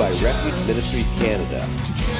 By Refuge Ministries Canada.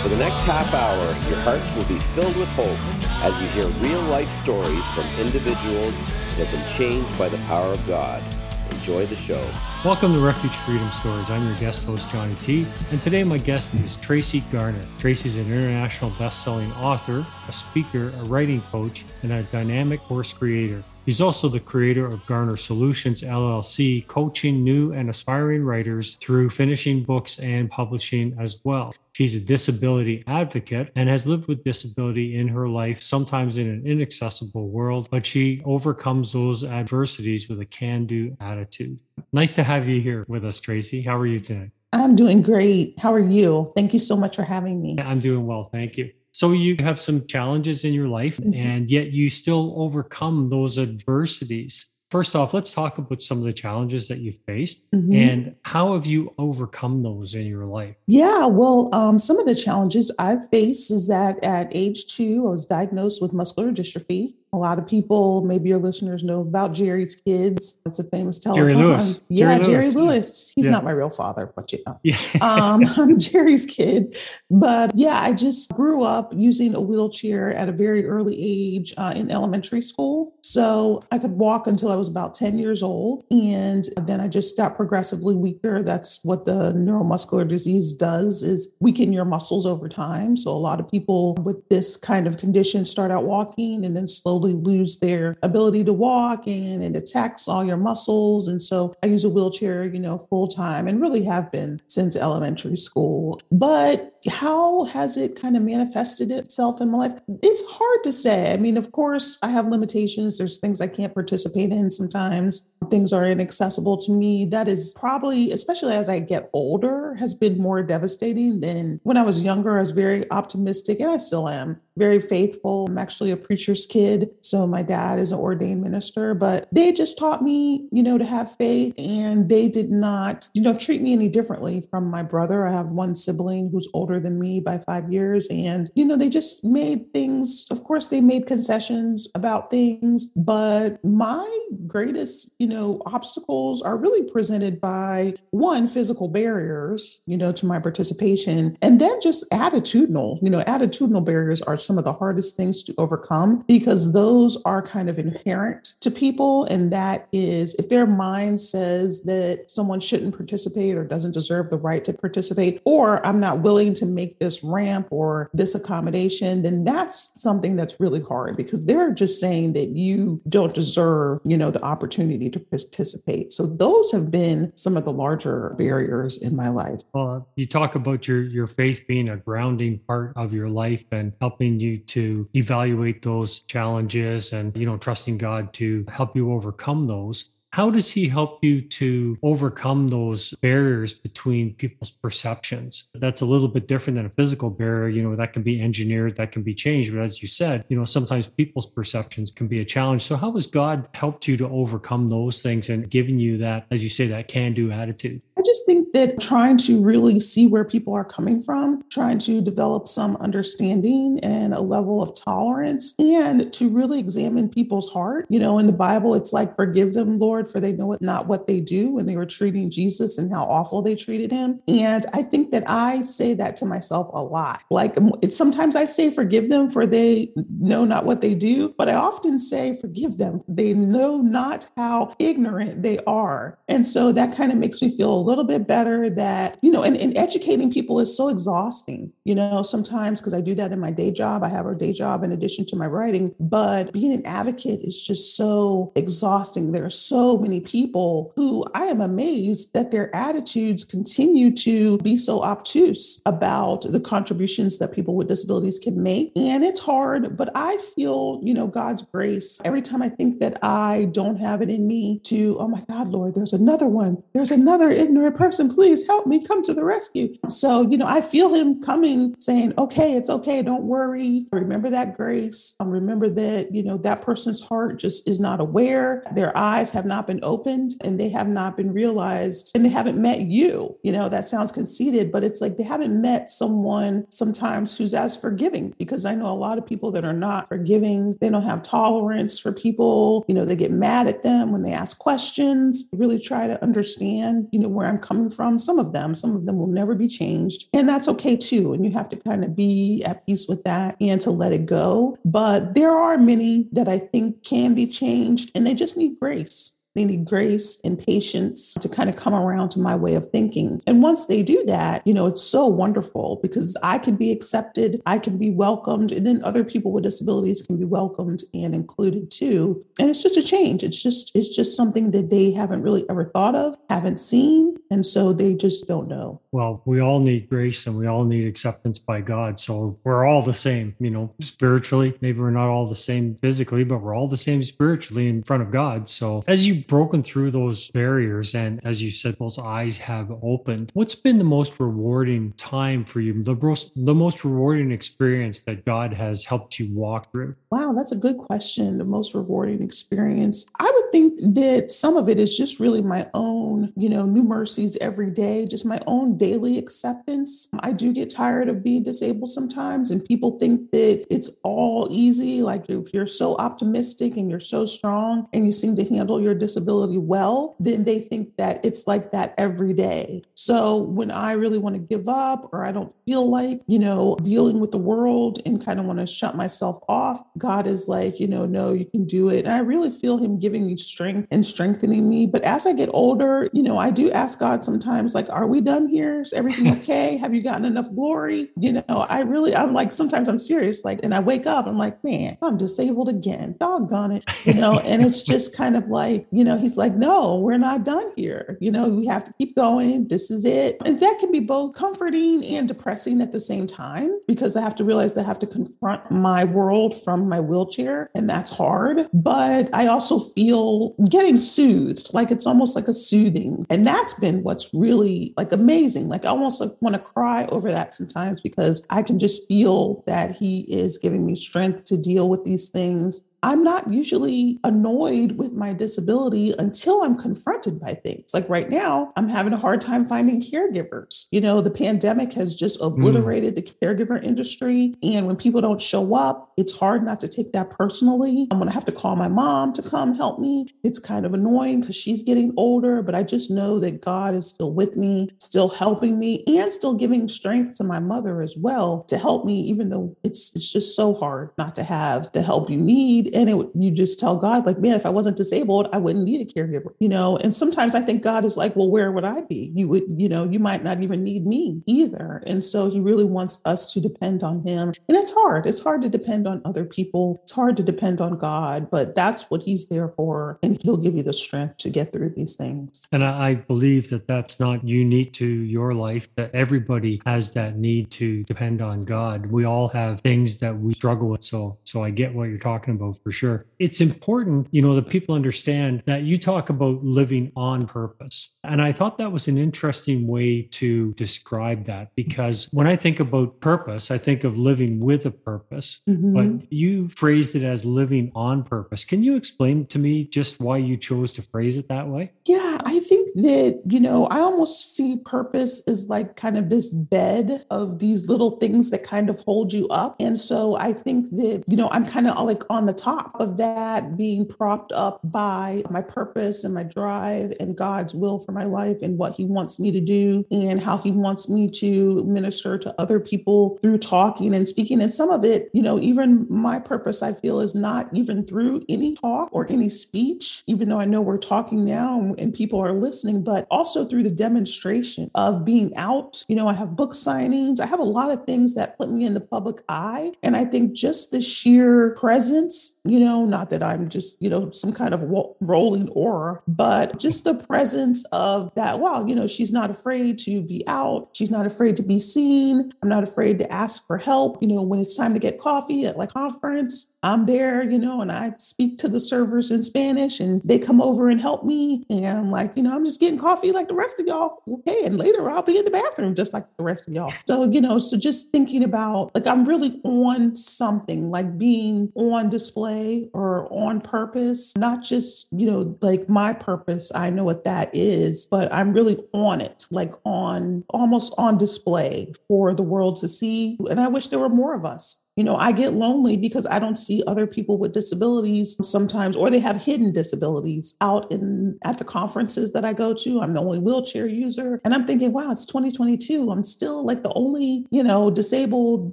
For the next half hour, your hearts will be filled with hope as you hear real life stories from individuals that have been changed by the power of God. Enjoy the show. Welcome to Refuge Freedom Stories. I'm your guest host, Johnny T. And today my guest is Tracee Garner. Tracee's an international best-selling author, a speaker, a writing coach, and a dynamic course creator. He's also the creator of Garner Solutions LLC, coaching new and aspiring writers through finishing books and publishing as well. She's a disability advocate and has lived with disability in her life, sometimes in an inaccessible world, but she overcomes those adversities with a can do attitude. Nice to have you here with us, Tracee. How are you today? I'm doing great. How are you? Thank you so much for having me. I'm doing well. Thank you. So you have some challenges in your life, mm-hmm. and yet you still overcome those adversities. First off, let's talk about some of the challenges that you've faced mm-hmm. and how have you overcome those in your life? Yeah, well, um, some of the challenges I've faced is that at age two, I was diagnosed with muscular dystrophy. A lot of people, maybe your listeners know about Jerry's Kids. It's a famous telethon. Jerry Lewis. Yeah, Jerry, Jerry Lewis. Lewis. He's yeah. not my real father, but you know. Yeah. um, I'm Jerry's kid. But yeah, I just grew up using a wheelchair at a very early age uh, in elementary school. So I could walk until I was about 10 years old. And then I just got progressively weaker. That's what the neuromuscular disease does is weaken your muscles over time. So a lot of people with this kind of condition start out walking and then slowly slowly lose their ability to walk and it attacks all your muscles. And so I use a wheelchair, you know, full time and really have been since elementary school. But how has it kind of manifested itself in my life? It's hard to say. I mean, of course, I have limitations. There's things I can't participate in sometimes. Things are inaccessible to me. That is probably, especially as I get older, has been more devastating than when I was younger. I was very optimistic, and I still am very faithful. I'm actually a preacher's kid. So my dad is an ordained minister, but they just taught me, you know, to have faith. And they did not, you know, treat me any differently from my brother. I have one sibling who's older older than me by five years. And, you know, they just made things, of course, they made concessions about things, but my greatest, you know, obstacles are really presented by one, physical barriers, you know, to my participation, and then just attitudinal, you know, attitudinal barriers are some of the hardest things to overcome because those are kind of inherent to people. And that is if their mind says that someone shouldn't participate or doesn't deserve the right to participate, or I'm not willing to make this ramp or this accommodation, then that's something that's really hard because they're just saying that you don't deserve, you know, the opportunity to participate. So those have been some of the larger barriers in my life. Well, you talk about your your faith being a grounding part of your life and helping you to evaluate those challenges and you know trusting God to help you overcome those. How does he help you to overcome those barriers between people's perceptions? That's a little bit different than a physical barrier. You know, that can be engineered, that can be changed. But as you said, you know, sometimes people's perceptions can be a challenge. So, how has God helped you to overcome those things and given you that, as you say, that can do attitude? I just think that trying to really see where people are coming from, trying to develop some understanding and a level of tolerance, and to really examine people's heart. You know, in the Bible, it's like, forgive them, Lord Lord, for they know not what they do when they were treating Jesus and how awful they treated him. And I think that I say that to myself a lot. Like it's sometimes I say forgive them for they know not what they do, but I often say forgive them. They know not how ignorant they are. And so that kind of makes me feel a little bit better that, you know, and, and educating people is so exhausting, you know, sometimes because I do that in my day job. I have a day job in addition to my writing, but being an advocate is just so exhausting. There are so many people who I am amazed that their attitudes continue to be so obtuse about the contributions that people with disabilities can make. And it's hard, but I feel, you know, God's grace every time I think that I don't have it in me to, oh my God, Lord, there's another one. There's another ignorant person. Please help me come to the rescue. So, you know, I feel him coming saying, okay, it's okay. Don't worry. Remember that grace. Remember that, you know, that person's heart just is not aware. Their eyes have not been opened and they have not been realized and they haven't met you. You know, that sounds conceited, but it's like they haven't met someone sometimes who's as forgiving because I know a lot of people that are not forgiving. They don't have tolerance for people. You know, they get mad at them when they ask questions, really try to understand, you know, where I'm coming from. Some of them, some of them will never be changed. And that's okay too. And you have to kind of be at peace with that and to let it go. But there are many that I think can be changed and they just need grace. They need grace and patience to kind of come around to my way of thinking. And once they do that, you know, it's so wonderful because I can be accepted, I can be welcomed, and then other people with disabilities can be welcomed and included too. And it's just a change. It's just it's just something that they haven't really ever thought of, haven't seen, and so they just don't know. Well, we all need grace and we all need acceptance by God. So we're all the same, you know, spiritually. Maybe we're not all the same physically, but we're all the same spiritually in front of God. So as you broken through those barriers and as you said those eyes have opened what's been the most rewarding time for you the most the most rewarding experience that god has helped you walk through? Wow that's a good question. The most rewarding experience i would think that some of it is just really my own you know new mercies every day just my own daily acceptance i do get tired of being disabled sometimes and people think that it's all easy like if you're so optimistic and you're so strong and you seem to handle your disability well, then they think that it's like that every day. So when I really want to give up or I don't feel like, you know, dealing with the world and kind of want to shut myself off, God is like, you know, no, you can do it. And I really feel Him giving me strength and strengthening me. But as I get older, you know, I do ask God sometimes, like, are we done here? Is everything okay? Have you gotten enough glory? You know, I really, I'm like, sometimes I'm serious. Like, and I wake up, I'm like, man, I'm disabled again. Doggone it. You know, and it's just kind of like, you know, he's like, no, we're not done here. You know, we have to keep going. This is it. And that can be both comforting and depressing at the same time because I have to realize that I have to confront my world from my wheelchair. And that's hard. But I also feel getting soothed, like it's almost like a soothing. And that's been what's really like amazing. Like I almost like want to cry over that sometimes because I can just feel that he is giving me strength to deal with these things I'm not usually annoyed with my disability until I'm confronted by things. Like right now, I'm having a hard time finding caregivers. You know, the pandemic has just obliterated mm. the caregiver industry. And when people don't show up, it's hard not to take that personally. I'm going to have to call my mom to come help me. It's kind of annoying because she's getting older, but I just know that God is still with me, still helping me, and still giving strength to my mother as well to help me, even though it's, it's just so hard not to have the help you need and it, you just tell God, like, man, if I wasn't disabled, I wouldn't need a caregiver, you know? And sometimes I think God is like, well, where would I be? You would, you know, you might not even need me either. And so he really wants us to depend on him. And it's hard. It's hard to depend on other people. It's hard to depend on God, but that's what he's there for. And he'll give you the strength to get through these things. And I believe that that's not unique to your life, that everybody has that need to depend on God. We all have things that we struggle with. So, so I get what you're talking about for sure. It's important, you know, that people understand that you talk about living on purpose. And I thought that was an interesting way to describe that because when I think about purpose, I think of living with a purpose, mm-hmm. but you phrased it as living on purpose. Can you explain to me just why you chose to phrase it that way? Yeah, I think that, you know, I almost see purpose as like kind of this bed of these little things that kind of hold you up. And so I think that, you know, I'm kind of like on the top of that, being propped up by my purpose and my drive and God's will for my life and what He wants me to do and how He wants me to minister to other people through talking and speaking. And some of it, you know, even my purpose, I feel, is not even through any talk or any speech, even though I know we're talking now and people are listening, but also through the demonstration of being out. You know, I have book signings, I have a lot of things that put me in the public eye. And I think just the sheer presence, you know, not that I'm just, you know, some kind of rolling aura, but just the presence of that, wow, you know, she's not afraid to be out. She's not afraid to be seen. I'm not afraid to ask for help. You know, when it's time to get coffee at like conference, I'm there, you know, and I speak to the servers in Spanish and they come over and help me. And I'm like, you know, I'm just getting coffee like the rest of y'all. Okay. And later I'll be in the bathroom just like the rest of y'all. So, you know, so just thinking about like I'm really on something, like being on display or on purpose, not just, you know, like my purpose. I know what that is, but I'm really on it, like on almost on display for the world to see. And I wish there were more of us you know, I get lonely because I don't see other people with disabilities sometimes, or they have hidden disabilities out in at the conferences that I go to. I'm the only wheelchair user. And I'm thinking, wow, it's 2022. I'm still like the only, you know, disabled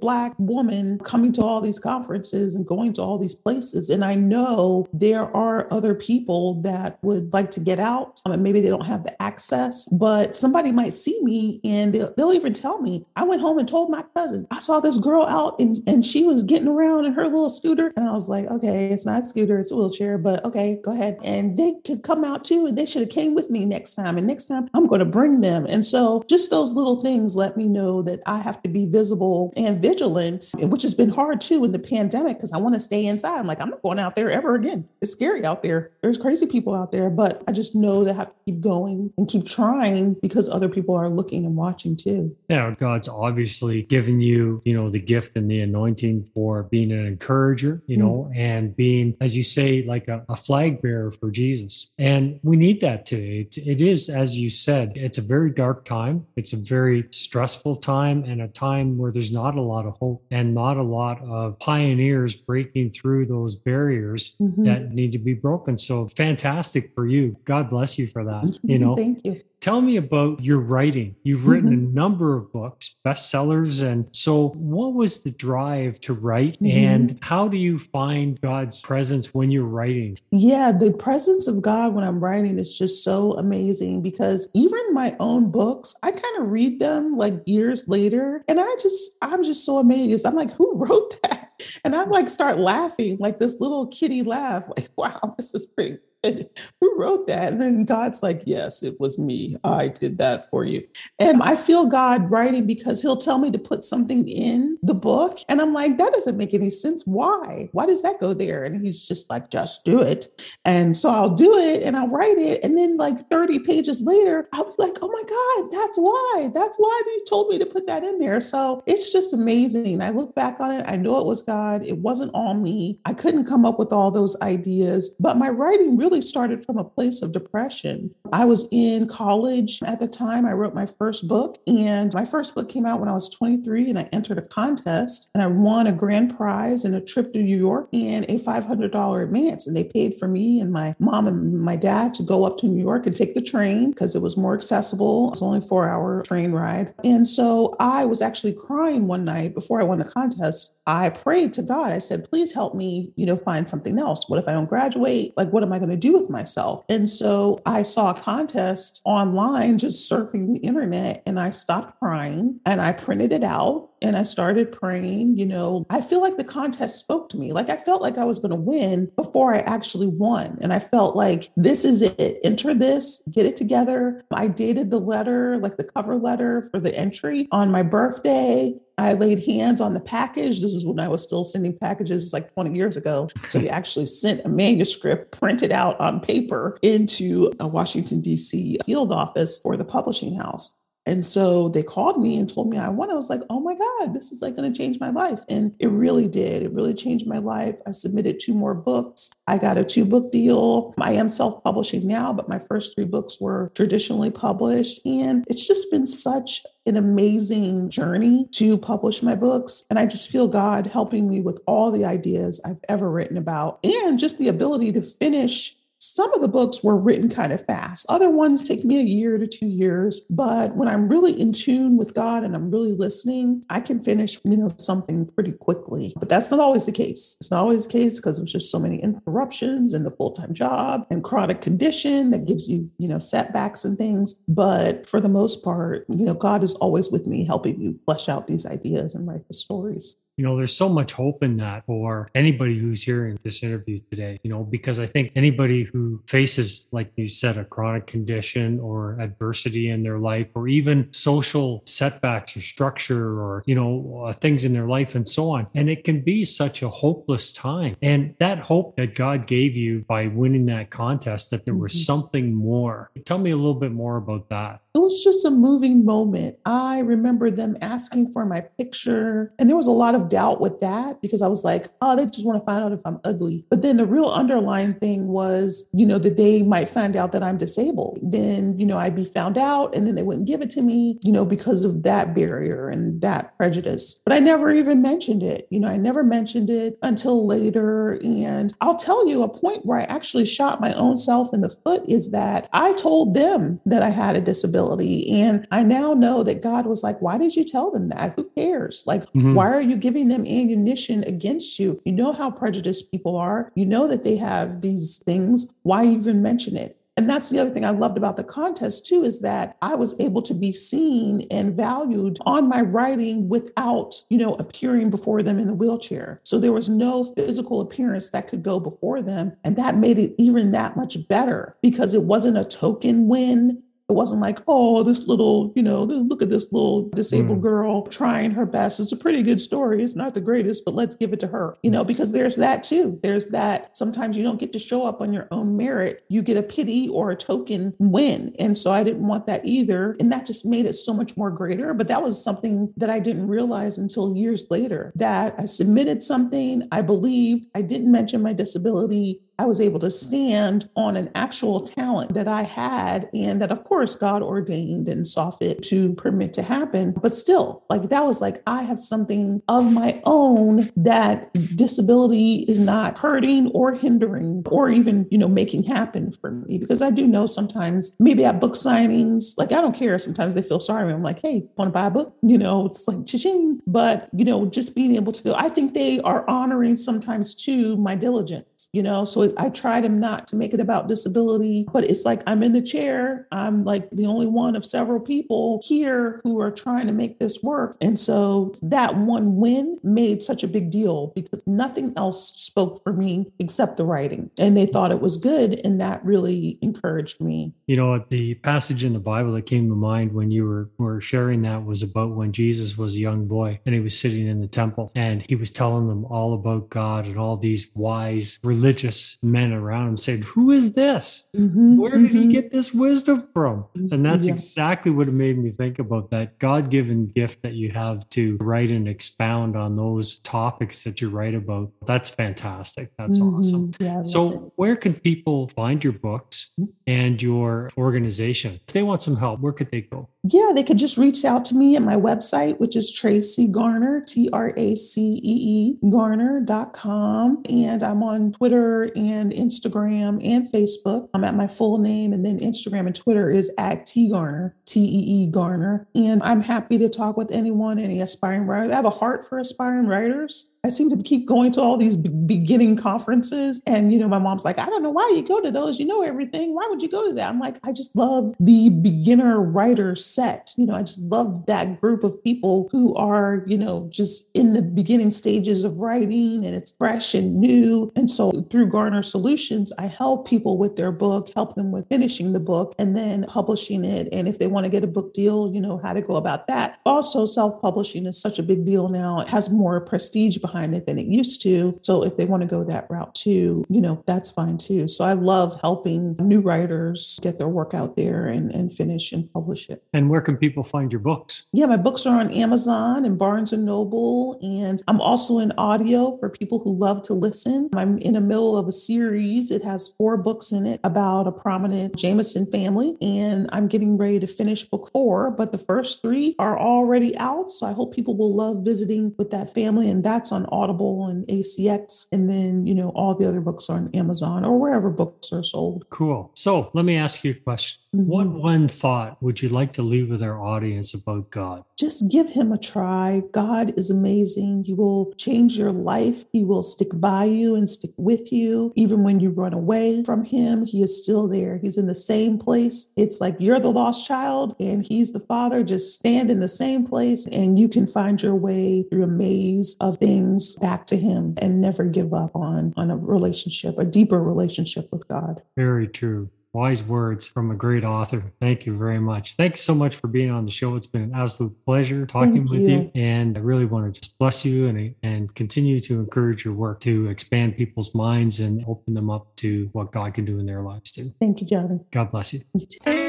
black woman coming to all these conferences and going to all these places. And I know there are other people that would like to get out. Um, I mean, maybe they don't have the access, but somebody might see me and they'll, they'll even tell me, I went home and told my cousin, I saw this girl out and, and she she was getting around in her little scooter. And I was like, okay, it's not a scooter, it's a wheelchair, but okay, go ahead. And they could come out too, and they should have came with me next time. And next time I'm going to bring them. And so just those little things let me know that I have to be visible and vigilant, which has been hard too in the pandemic because I want to stay inside. I'm like, I'm not going out there ever again. It's scary out there. There's crazy people out there, but I just know that I have to keep going and keep trying because other people are looking and watching too. Yeah, God's obviously given you, you know, the gift and the anointing for being an encourager, you know, mm. and being, as you say, like a, a, flag bearer for Jesus. And we need that today. It, it is, as you said, it's a very dark time. It's a very stressful time and a time where there's not a lot of hope and not a lot of pioneers breaking through those barriers mm-hmm. that need to be broken. So fantastic for you. God bless you for that. You know, thank you. Tell me about your writing. You've written mm-hmm. a number of books, bestsellers. And so, what was the drive to write? Mm-hmm. And how do you find God's presence when you're writing? Yeah, the presence of God when I'm writing is just so amazing because even my own books, I kind of read them like years later. And I just, I'm just so amazed. I'm like, who wrote that? And I like start laughing, like this little kitty laugh, like, wow, this is pretty who wrote that? And then God's like, yes, it was me. I did that for you. And I feel God writing because he'll tell me to put something in the book. And I'm like, that doesn't make any sense. Why? Why does that go there? And he's just like, just do it. And so I'll do it and I'll write it. And then like 30 pages later, I'll be like, oh my God, that's why. That's why you told me to put that in there. So it's just amazing. I look back on it. I know it was God. It wasn't all me. I couldn't come up with all those ideas, but my writing really really started from a place of depression. I was in college at the time. I wrote my first book, and my first book came out when I was 23, and I entered a contest and I won a grand prize and a trip to New York and a $500 advance. And they paid for me and my mom and my dad to go up to New York and take the train because it was more accessible. It was only four hour train ride. And so I was actually crying one night before I won the contest. I prayed to God. I said, please help me, you know, find something else. What if I don't graduate? Like, what am I going to do with myself? And so I saw a contest online, just surfing the internet, and I stopped crying and I printed it out and I started praying. You know, I feel like the contest spoke to me. Like I felt like I was going to win before I actually won. And I felt like this is it. Enter this, get it together. I dated the letter, like the cover letter for the entry on my birthday. I laid hands on the package. This is when I was still sending packages like 20 years ago. So we actually sent a manuscript printed out on paper into a Washington, D.C. field office for the publishing house. And so they called me and told me I won. I was like, oh my God, this is like going to change my life. And it really did. It really changed my life. I submitted two more books. I got a two book deal. I am self publishing now, but my first three books were traditionally published. And it's just been such an amazing journey to publish my books. And I just feel God helping me with all the ideas I've ever written about and just the ability to finish some of the books were written kind of fast. Other ones take me a year to two years. But when I'm really in tune with God and I'm really listening, I can finish, you know, something pretty quickly. But that's not always the case. It's not always the case because there's just so many interruptions and the full-time job and chronic condition that gives you, you know, setbacks and things. But for the most part, you know, God is always with me, helping me flesh out these ideas and write the stories you know there's so much hope in that for anybody who's hearing this interview today you know because i think anybody who faces like you said a chronic condition or adversity in their life or even social setbacks or structure or you know uh, things in their life and so on. And it can be such a hopeless time. And that hope that god gave you by winning that contest that there was mm-hmm. something more. Tell me a little bit more about that was just a moving moment. I remember them asking for my picture, and there was a lot of doubt with that because I was like, oh, they just want to find out if I'm ugly. But then the real underlying thing was, you know, that they might find out that I'm disabled. Then, you know, I'd be found out, and then they wouldn't give it to me, you know, because of that barrier and that prejudice. But I never even mentioned it. You know, I never mentioned it until later. And I'll tell you a point where I actually shot my own self in the foot is that I told them that I had a disability and I now know that God was like, why did you tell them that? Who cares? Like, mm-hmm. why are you giving them ammunition against you? You know how prejudiced people are. You know that they have these things. Why even mention it? And that's the other thing I loved about the contest too, is that I was able to be seen and valued on my writing without, you know, appearing before them in the wheelchair. So there was no physical appearance that could go before them. And that made it even that much better because it wasn't a token win. It wasn't like, oh, this little, you know, look at this little disabled mm. girl trying her best. It's a pretty good story. It's not the greatest, but let's give it to her, you know, because there's that too. There's that sometimes you don't get to show up on your own merit. You get a pity or a token win. And so I didn't want that either. And that just made it so much more greater. But that was something that I didn't realize until years later that I submitted something, I believed, I didn't mention my disability. I was able to stand on an actual talent that I had and that, of course, God ordained and saw fit to permit to happen. But still, like that was like, I have something of my own that disability is not hurting or hindering or even, you know, making happen for me. Because I do know sometimes, maybe at book signings, like I don't care. Sometimes they feel sorry. I'm like, hey, want to buy a book? You know, it's like cha-ching. But, you know, just being able to go, I think they are honoring sometimes too my diligence, you know, so I try to not to make it about disability, but it's like I'm in the chair. I'm like the only one of several people here who are trying to make this work. And so that one win made such a big deal because nothing else spoke for me except the writing. And they thought it was good. And that really encouraged me. You know, the passage in the Bible that came to mind when you were, were sharing that was about when Jesus was a young boy and he was sitting in the temple and he was telling them all about God and all these wise religious men around him said, Who is this? Mm-hmm, Where did mm-hmm. he get this wisdom from? And that's yeah. exactly what it made me think about that God given gift that you have to write and expound on those topics that you write about. That's fantastic. That's mm-hmm. awesome. Yeah, so, it. where can people find your books mm-hmm. and your organization? If they want some help, where could they go? Yeah, they could just reach out to me at my website, which is Tracee Garner, T R A C E E, garner.com. And I'm on Twitter and Instagram and Facebook. I'm at my full name. And then Instagram and Twitter is at T Garner, T E E Garner. And I'm happy to talk with anyone, any aspiring writer. I have a heart for aspiring writers. I seem to keep going to all these beginning conferences. And, you know, my mom's like, I don't know why you go to those. You know everything. Why would you go to that? I'm like, I just love the beginner writer set. You know, I just love that group of people who are, you know, just in the beginning stages of writing and it's fresh and new. And so So through Garner Solutions, I help people with their book, help them with finishing the book and then publishing it. And if they want to get a book deal, you know how to go about that. Also, self publishing is such a big deal now. It has more prestige behind it than it used to. So if they want to go that route too, you know, that's fine too. So I love helping new writers get their work out there and, and finish and publish it. And where can people find your books? Yeah, my books are on Amazon and Barnes and Noble. And I'm also in audio for people who love to listen. I'm in the middle of a series. It has four books in it about a prominent Jameson family. And I'm getting ready to finish book four, but the first three are already out. So I hope people will love visiting with that family. And that's on Audible and ACX. And then, you know, all the other books are on Amazon or wherever books are sold. Cool. So let me ask you a question. Mm-hmm. What one thought would you like to leave with our audience about God? Just give him a try. God is amazing. He will change your life. He will stick by you and stick with you. Even when you run away from him, he is still there. He's in the same place. It's like you're the lost child and he's the father. Just stand in the same place and you can find your way through a maze of things back to him and never give up on, on a relationship, a deeper relationship with God. Very true wise words from a great author. Thank you very much. Thanks so much for being on the show. It's been an absolute pleasure talking Thank with you. you. And I really want to just bless you and, and continue to encourage your work to expand people's minds and open them up to what God can do in their lives too. Thank you, Jonathan. God bless you. you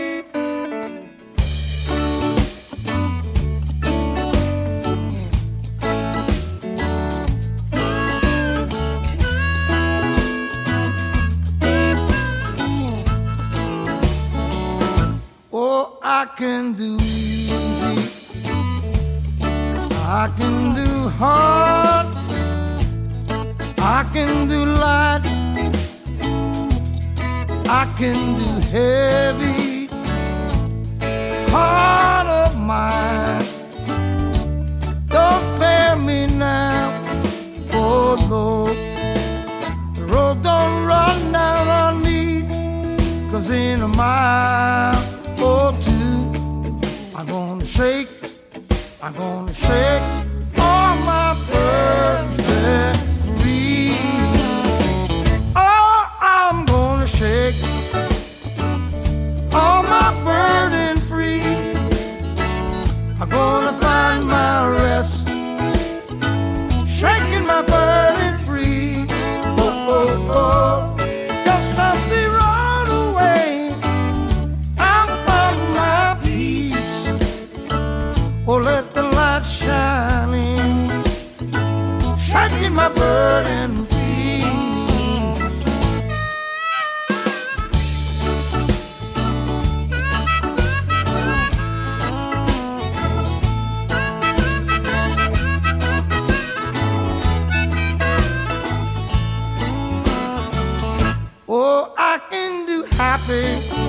can do easy. I can do hard. I can do light. I can do heavy. Heart of mine. Don't fail me now. Oh Lord. The road don't run down on me. Cause in a mile I'm gonna shake do